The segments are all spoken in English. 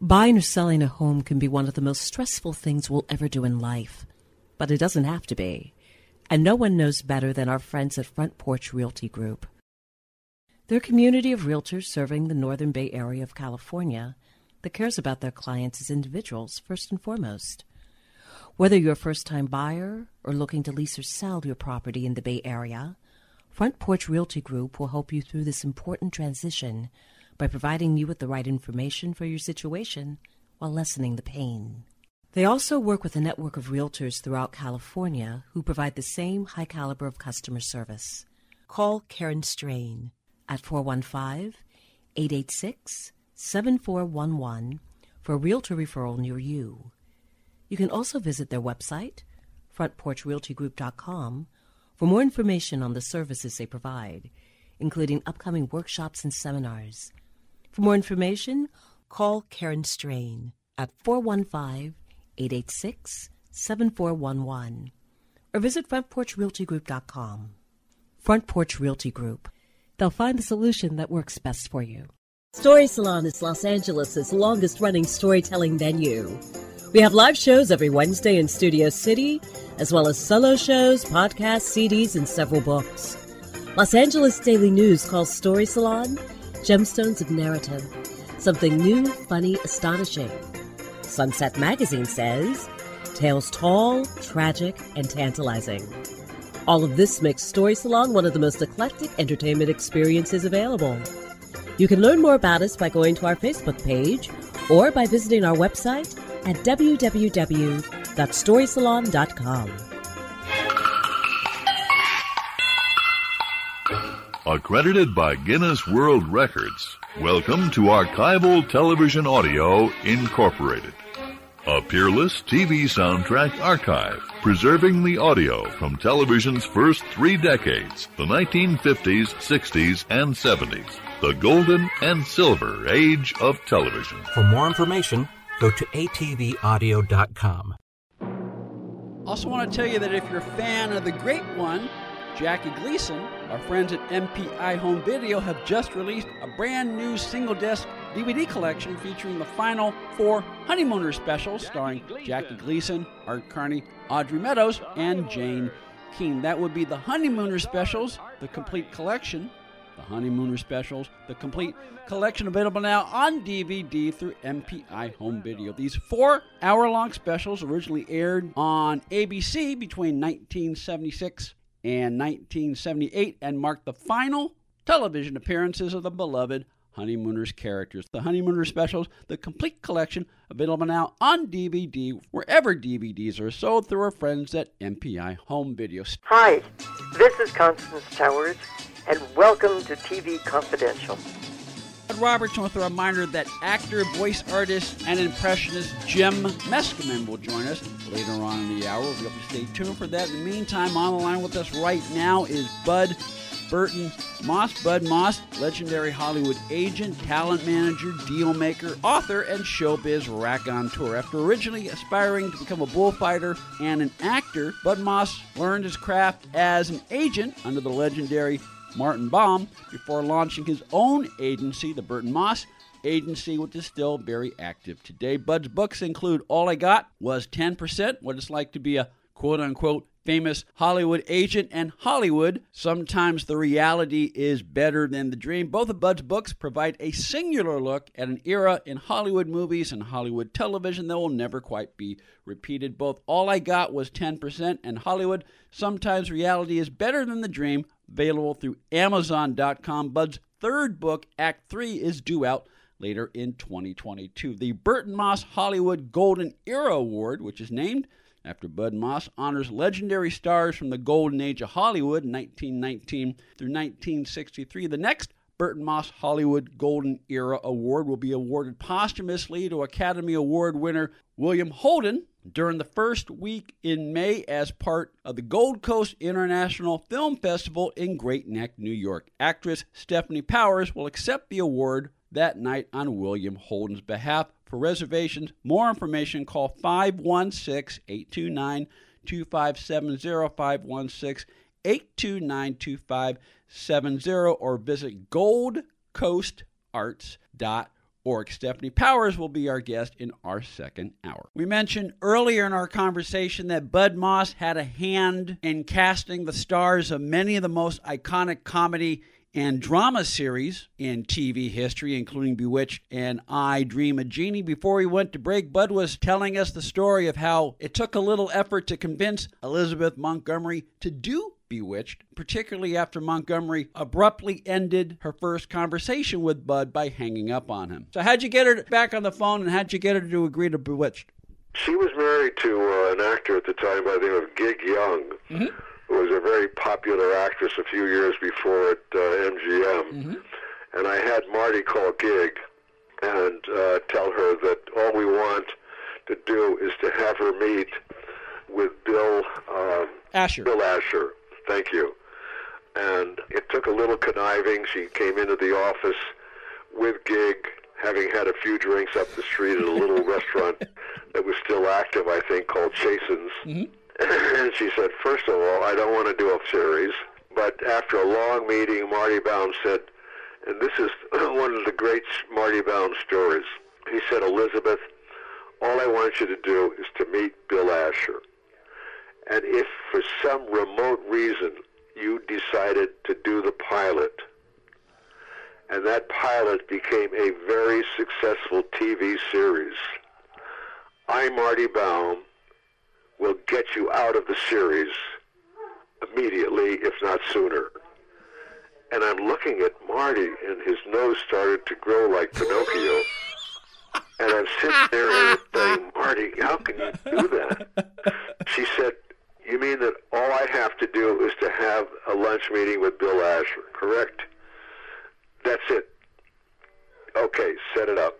Buying or selling a home can be one of the most stressful things we'll ever do in life, but it doesn't have to be. And no one knows better than our friends at Front Porch Realty Group. They're community of realtors serving the Northern Bay Area of California that cares about their clients as individuals first and foremost. Whether you're a first time buyer or looking to lease or sell your property in the Bay Area, Front Porch Realty Group will help you through this important transition by providing you with the right information for your situation while lessening the pain. They also work with a network of realtors throughout California who provide the same high caliber of customer service. Call Karen Strain at 415 886 7411 for a realtor referral near you. You can also visit their website, frontporchrealtygroup.com, for more information on the services they provide, including upcoming workshops and seminars. For more information, call Karen Strain at 415 886 7411 or visit frontporchrealtygroup.com. Front Porch Realty Group. They'll find the solution that works best for you. Story Salon is Los Angeles' longest running storytelling venue. We have live shows every Wednesday in Studio City, as well as solo shows, podcasts, CDs, and several books. Los Angeles Daily News calls Story Salon Gemstones of Narrative. Something new, funny, astonishing. Sunset Magazine says tales tall, tragic, and tantalizing. All of this makes Story Salon one of the most eclectic entertainment experiences available. You can learn more about us by going to our Facebook page or by visiting our website at www.storysalon.com. Accredited by Guinness World Records, welcome to Archival Television Audio Incorporated. A peerless TV soundtrack archive, preserving the audio from television's first three decades, the 1950s, 60s, and 70s, the golden and silver age of television. For more information, go to atvaudio.com. Also, want to tell you that if you're a fan of the great one, Jackie Gleason, our friends at MPI Home Video have just released a brand new single disc DVD collection featuring the final four Honeymooner specials starring Jackie Gleason, Art Carney, Audrey Meadows, and Jane Kean. That would be the Honeymooner specials, the complete collection. The Honeymooner specials, the complete collection available now on DVD through MPI Home Video. These four hour long specials originally aired on ABC between 1976 and 1978 and marked the final television appearances of the beloved Honeymooners characters. The Honeymooners specials, the complete collection, available now on DVD wherever DVDs are sold through our friends at MPI Home Video. Hi, this is Constance Towers, and welcome to TV Confidential. Roberts with a reminder that actor, voice artist, and impressionist Jim Meskimen will join us later on in the hour. Be able to stay tuned for that. In the meantime, on the line with us right now is Bud Burton Moss. Bud Moss, legendary Hollywood agent, talent manager, deal maker, author, and showbiz raconteur. After originally aspiring to become a bullfighter and an actor, Bud Moss learned his craft as an agent under the legendary Martin Baum before launching his own agency, the Burton Moss Agency, which is still very active today. Bud's books include All I Got Was 10%, What It's Like to Be a Quote Unquote Famous Hollywood Agent, and Hollywood. Sometimes the reality is better than the dream. Both of Bud's books provide a singular look at an era in Hollywood movies and Hollywood television that will never quite be repeated. Both All I Got Was 10% and Hollywood. Sometimes reality is better than the dream available through Amazon.com. Bud's third book, Act 3, is due out later in 2022. The Burton Moss Hollywood Golden Era Award, which is named after Bud Moss, honors legendary stars from the golden age of Hollywood, 1919 through 1963. The next Burton Moss Hollywood Golden Era Award will be awarded posthumously to Academy Award winner William Holden during the first week in May as part of the Gold Coast International Film Festival in Great Neck, New York. Actress Stefanie Powers will accept the award that night on William Holden's behalf. For reservations, more information, call 516 829 2570 516 829 2570 or visit goldcoastarts.org. Stefanie Powers will be our guest in our second hour. We mentioned earlier in our conversation that Bud Moss had a hand in casting the stars of many of the most iconic comedy and drama series in TV history, including Bewitched and I Dream of Jeannie. Before we went to break, Bud was telling us the story of how it took a little effort to convince Elizabeth Montgomery to do Bewitched, particularly after Montgomery abruptly ended her first conversation with Bud by hanging up on him. So, how'd you get her back on the phone and how'd you get her to agree to Bewitched? She was married to uh, an actor at the time by the name of Gig Young, mm-hmm. Was a very popular actress a few years before at uh, MGM. Mm-hmm. And I had Marty call Gig and uh, tell her that all we want to do is to have her meet with Bill um, Asher. Bill Asher Thank you. And it took a little conniving. She came into the office with Gig, having had a few drinks up the street at a little restaurant that was still active, I think, called Chasen's. Mm-hmm. And she said, first of all, I don't want to do a series. But after a long meeting, Marty Baum said, and this is one of the great Marty Baum stories. He said, Elizabeth, all I want you to do is to meet Bill Asher. And if for some remote reason you decided to do the pilot, and that pilot became a very successful TV series, I, Marty Baum, will get you out of the series immediately, if not sooner. And I'm looking at Marty, and his nose started to grow like Pinocchio. and I'm sitting there and saying, Marty, how can you do that? She said, you mean that all I have to do is to have a lunch meeting with Bill Asher, correct? That's it. Okay, set it up.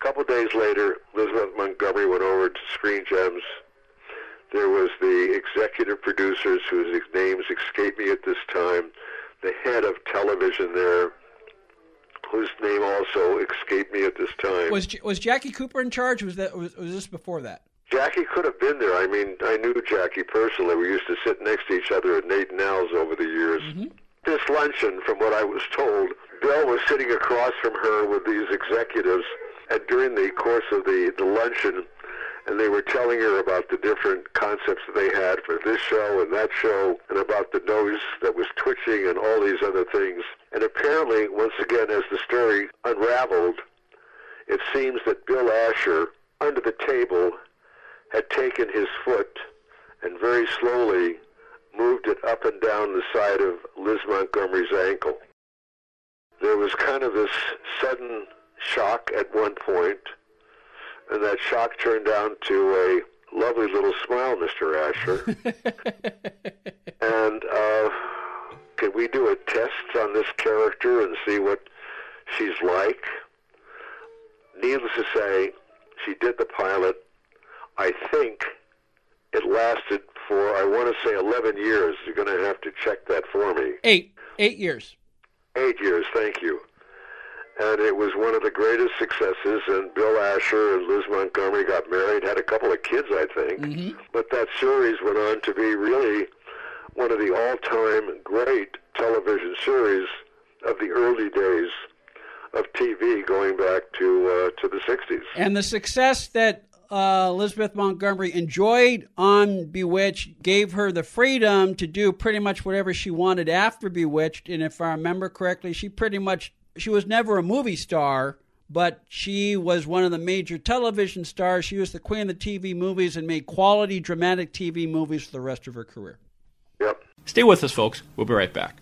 A couple days later, Elizabeth Montgomery went over to Screen Gems. There was the executive producers whose names escape me at this time, the head of television there, whose name also escaped me at this time. Was was Jackie Cooper in charge? Was that was, was this before that? Jackie could have been there. I mean, I knew Jackie personally. We used to sit next to each other at Nate 'n Al's over the years. Mm-hmm. This luncheon, from what I was told, Bill was sitting across from her with these executives, and during the course of the, the luncheon, and they were telling her about the different concepts that they had for this show and that show, and about the nose that was twitching and all these other things. And apparently, once again, as the story unraveled, it seems that Bill Asher, under the table, had taken his foot and very slowly moved it up and down the side of Liz Montgomery's ankle. There was kind of this sudden shock at one point, and that shock turned down to a lovely little smile, Mr. Asher. and uh, can we do a test on this character and see what she's like? Needless to say, she did the pilot I think it lasted for, I want to say 11 years. You're going to have to check that for me. Eight. Eight years. Eight years, thank you. And it was one of the greatest successes, and Bill Asher and Liz Montgomery got married, had a couple of kids, I think. Mm-hmm. But that series went on to be really one of the all-time great television series of the early days of TV, going back to uh, to the '60s. And the success that uh, Elizabeth Montgomery enjoyed on Bewitched, gave her the freedom to do pretty much whatever she wanted after Bewitched. And if I remember correctly, she pretty much she was never a movie star, but she was one of the major television stars. She was the queen of the TV movies and made quality dramatic TV movies for the rest of her career. Yep. Stay with us, folks. We'll be right back.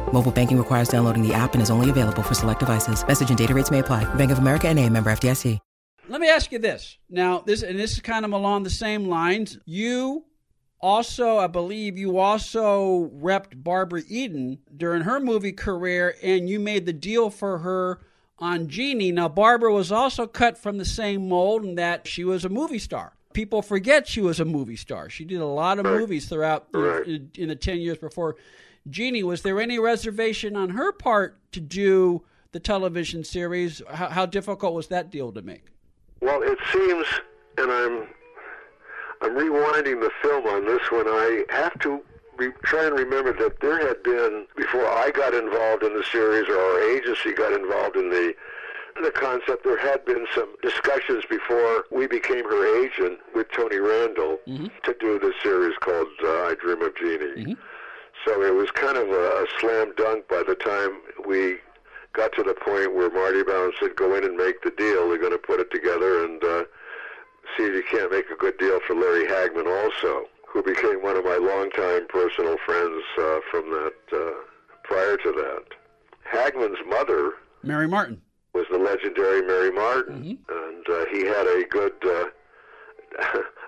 Mobile banking requires downloading the app and is only available for select devices. Message and data rates may apply. Bank of America and a member FDIC. Let me ask you this. Now, this and this is kind of along the same lines. You also, I believe you also repped Barbara Eden during her movie career, and you made the deal for her on Jeannie. Now, Barbara was also cut from the same mold in that she was a movie star. People forget she was a movie star. She did a lot of movies throughout in, in the 10 years before Jeannie. Was there any reservation on her part to do the television series? How, how difficult was that deal to make? Well, it seems, and I'm I'm rewinding the film on this one. I have to re- try and remember that there had been before I got involved in the series, or our agency got involved in the the concept. There had been some discussions before we became her agent with Tony Randall to do the series called uh, I Dream of Jeannie. So it was kind of a, a slam dunk by the time we got to the point where Marty Brown said, "Go in and make the deal. We're going to put it together and uh, see if you can't make a good deal for Larry Hagman, also, who became one of my longtime personal friends uh, from that. Uh, prior to that, Hagman's mother Mary Martin. was the legendary Mary Martin, and uh, he had a good uh,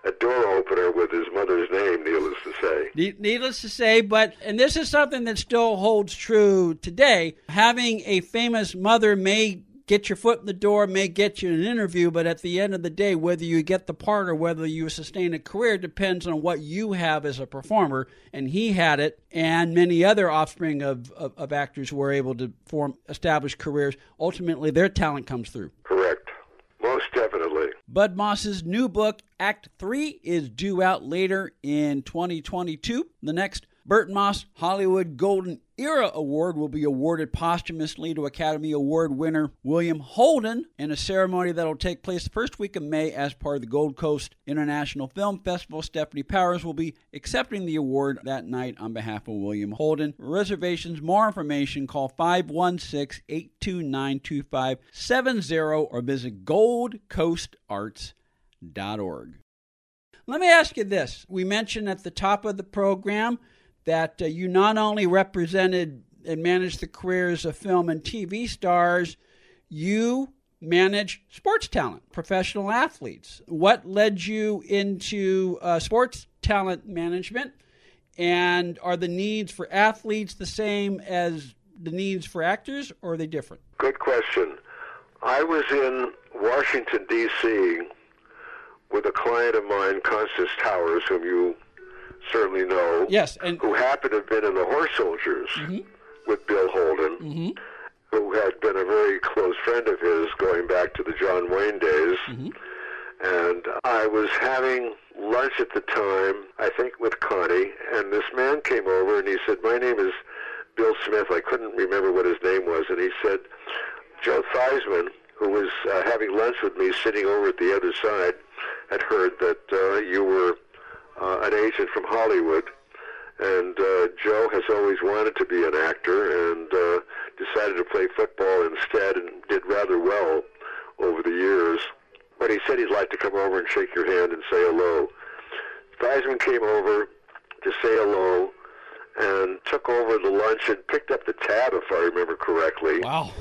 a door opener with his mother's name, needless to say. Needless to say, but, and this is something that still holds true today, having a famous mother may get your foot in the door, may get you an interview, but at the end of the day, whether you get the part or whether you sustain a career depends on what you have as a performer. And he had it, and many other offspring of, of, of actors were able to form established careers. Ultimately, their talent comes through. Correct. Most definitely. Bud Moss's new book, Act 3, is due out later in 2022. The next Burt Moss Hollywood Golden Era Award will be awarded posthumously to Academy Award winner William Holden in a ceremony that will take place the first week of May as part of the Gold Coast International Film Festival. Stefanie Powers will be accepting the award that night on behalf of William Holden. Reservations, more information, call 516 829 2570 or visit goldcoastarts.org. Let me ask you this. We mentioned at the top of the program that uh, you not only represented and managed the careers of film and TV stars, you manage sports talent, professional athletes. What led you into uh, sports talent management? And are the needs for athletes the same as the needs for actors, or are they different? Good question. I was in Washington, D.C. with a client of mine, Constance Towers, whom you certainly know. Yes, and who happened to have been in the Horse Soldiers with Bill Holden, who had been a very close friend of his going back to the John Wayne days. And I was having lunch at the time, I think with Connie, and this man came over and he said, My name is Bill Smith. I couldn't remember what his name was. And he said, Joe Theismann, who was uh, having lunch with me sitting over at the other side, had heard that uh, you were uh, an agent from Hollywood. And uh, Joe has always wanted to be an actor and uh, decided to play football instead and did rather well over the years. But he said he'd like to come over and shake your hand and say hello. Theismann came over to say hello and took over the lunch and picked up the tab, if I remember correctly wow.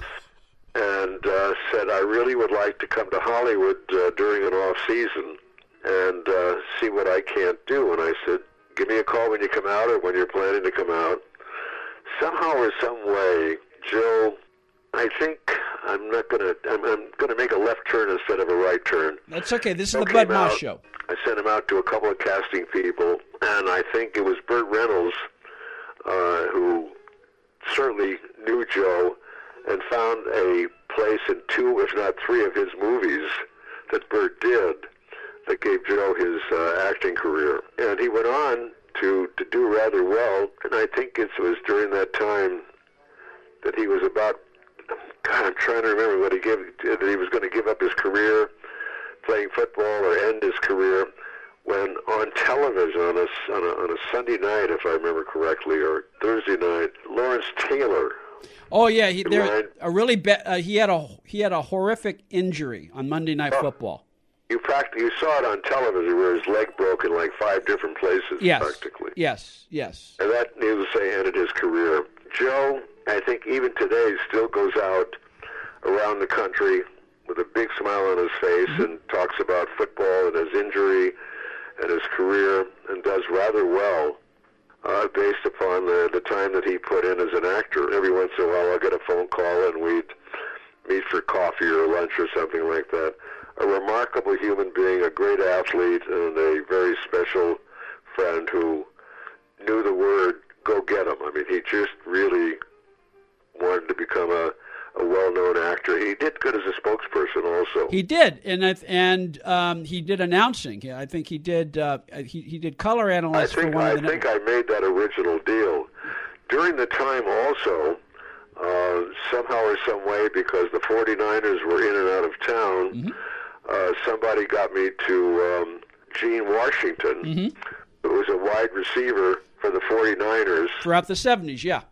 and uh, said, I really would like to come to Hollywood uh, during an off season and uh, see what I can't do. And I said, give me a call when you come out or when you're planning to come out. Somehow or some way, Joe, I think I'm not gonna. I'm, I'm gonna make a left turn instead of a right turn. That's okay. This is Joe the Bud Moss show. I sent him out to a couple of casting people, and I think it was Burt Reynolds uh, who certainly knew Joe and found a place in two, if not three, of his movies that Burt did that gave Joe his uh, acting career. And he went on to, to do rather well, and I think it was during that time that he was about, God, I'm trying to remember what he gave, that he was going to give up his career playing football or end his career when on television on a, on a, on a Sunday night, if I remember correctly, or Thursday night, Lawrence Taylor Oh yeah, he there a really ba- uh, he had a he had a horrific injury on Monday Oh. Night Football. You pract- you saw it on television where his leg broke in like five different places Yes. practically. Yes. Yes. And that, needless to say, ended his career. Joe, I think even today, still goes out around the country with a big smile on his face Mm-hmm. and talks about football and his injury and his career and does rather well uh, based upon the, the time that he put in as an actor. Every once in a while, I'll get a phone call and we'd meet for coffee or lunch or something like that. A remarkable human being, a great athlete, and a very special friend who knew the word "go get him." I mean, he just really wanted to become a, a well-known actor. He did good as a spokesperson, also. He did, and I, and um, he did announcing. I think he did. Uh, he he did color I analyst for think one I of the. think I made that original deal. During the time, also, uh, somehow or some way, because the 49ers were in and out of town, Mm-hmm. Uh, somebody got me to um, Gene Washington, Mm-hmm. who was a wide receiver for the 49ers. throughout the seventies. Yeah.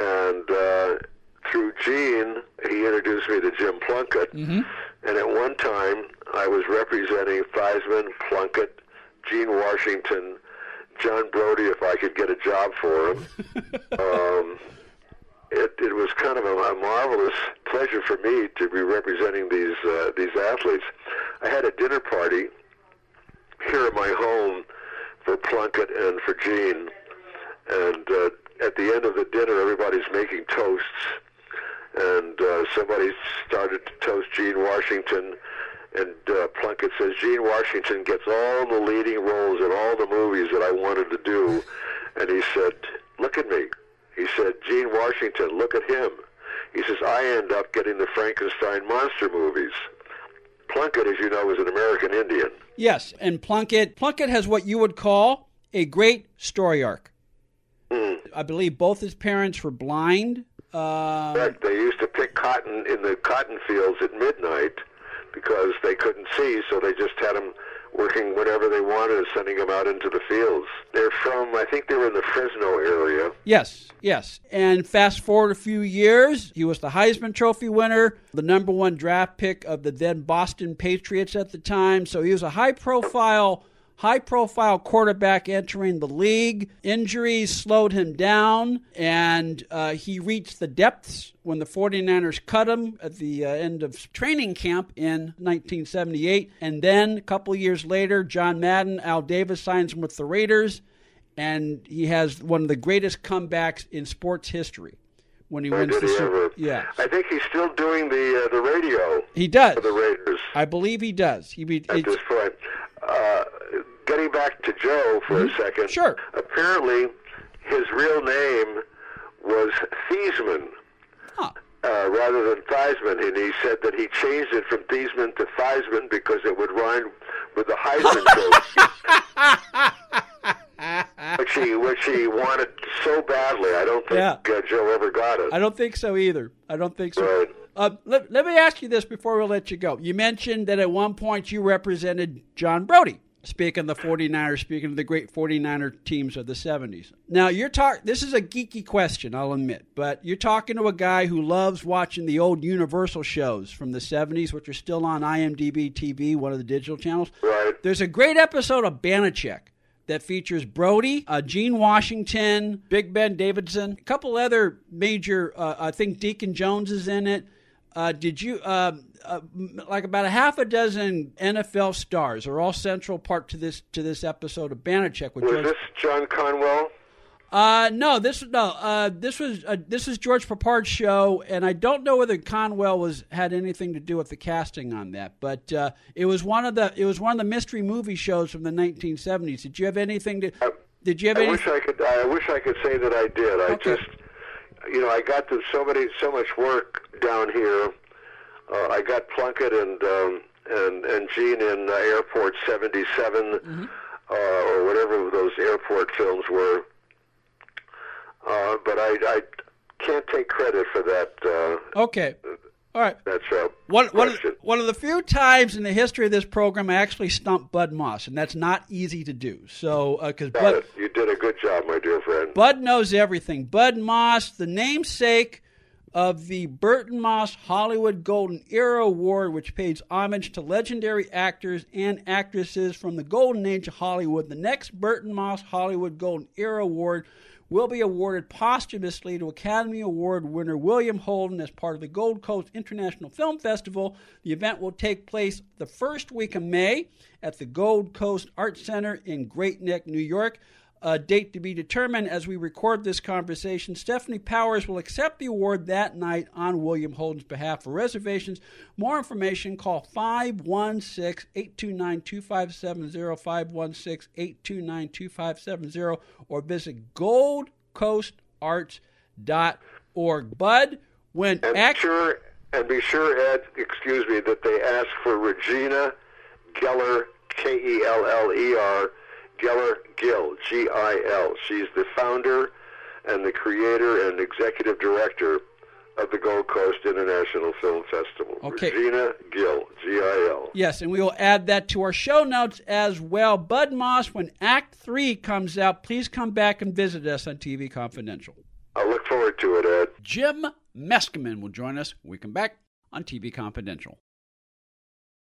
and uh, through Gene, he introduced me to Jim Plunkett. Mm-hmm. And at one time, I was representing Theismann, Plunkett, Gene Washington, John Brodie, if I could get a job for him. um, it, it was kind of a, a marvelous pleasure for me to be representing these uh, these athletes. I had a dinner party here at my home for Plunkett and for Gene, and uh, at the end of the dinner, everybody's making toasts, and uh, somebody started to toast Gene Washington, and uh, Plunkett says Gene Washington gets all the leading roles in all the movies that I wanted to do, and he said, "Look at me." He said, "Gene Washington, look at him." He says, "I end up getting the Frankenstein monster movies." Plunkett, as you know, is an American Indian. Yes, and Plunkett Plunkett has what you would call a great story arc. Hmm. I believe both his parents were blind. Uh, Right. They used to pick cotton in the cotton fields at midnight because they couldn't see, so they just had them working whatever they wanted sending them out into the fields. They're from, I think they were in the Fresno area. Yes, yes. And fast forward a few years, he was the Heisman Trophy winner, the number one draft pick of the then Boston Patriots at the time. So he was a high profile. High profile quarterback entering the league. Injuries slowed him down, and uh, he reached the depths when the 49ers cut him at the uh, end of training camp in 1978. And then a couple years later, John Madden, Al Davis signs him with the Raiders and he has one of the greatest comebacks in sports history when he Or wins the he Super. ever? Yeah, I think he's still doing the uh, the radio he does. for the Raiders I believe he does. He be, at this point. Back to Joe for a second. Mm-hmm. Sure. Apparently, his real name was Thiesman. Huh. uh, rather than Theismann, and he said that he changed it from Thiesman to Theismann because it would rhyme with the Heisman Trophy, which he which he wanted so badly. I don't think Yeah. uh, Joe ever got it. I don't think so either. I don't think so. Right. Uh, let, let me ask you this before we let you go. You mentioned that at one point you represented John Brodie. Speaking of the 49ers, speaking of the great 49er teams of the 70s. Now, you're talk this is a geeky question, I'll admit, but you're talking to a guy who loves watching the old Universal shows from the 70s, which are still on IMDb TV, one of the digital channels. Right. There's a great episode of Banacek that features Brodie, uh, Gene Washington, Big Ben Davidson, a couple other major. Uh, I think Deacon Jones is in it. Uh, did you uh, uh, like about a half a dozen NFL stars are all central part to this to this episode of Banacek with Was George? this John Conwell? Uh, no, this no. Uh, this was uh, this is George Peppard's show, and I don't know whether Conwell was had anything to do with the casting on that, but uh, it was one of the it was one of the mystery movie shows from the 1970s. Did you have anything to? did you have I any? wish I could. I wish I could say that I did. I just, you know, I got to so many, so much work down here. Uh, I got Plunkett and um, and and Gene in uh, Airport '77, Mm-hmm. uh, or whatever those airport films were. Uh, but I, I can't take credit for that. Uh, Okay, all right. that's uh, One, one, of, one of the few times in the history of this program I actually stumped Bud Moss, and that's not easy to do. So, because Got Bud, it. You did a good job, my dear friend. Bud knows everything. Bud Moss, the namesake of the Burton Moss Hollywood Golden Era Award, which pays homage to legendary actors and actresses from the golden age of Hollywood. The next Burton Moss Hollywood Golden Era Award will be awarded posthumously to Academy Award winner William Holden as part of the Gold Coast International Film Festival. The event will take place the first week of May at the Gold Coast Art Center in Great Neck, New York. A date to be determined as we record this conversation. Stefanie Powers will accept the award that night on William Holden's behalf. For reservations, more information, call 516 829 2570, 516 829 2570, or visit goldcoastarts.org. Bud, when And act- sure, and be sure, Ed, excuse me, that they ask for Regina Geller, K E L L E R, Geller Gil, G I L. She's the founder and the creator and executive director of the Gold Coast International Film Festival. Okay. Regina Gil, G I L. Yes, and we will add that to our show notes as well. Bud Moss, when Act 3 comes out, please come back and visit us on TV Confidential. I look forward to it, Ed. Jim Meskimen will join us when we come back on TV Confidential.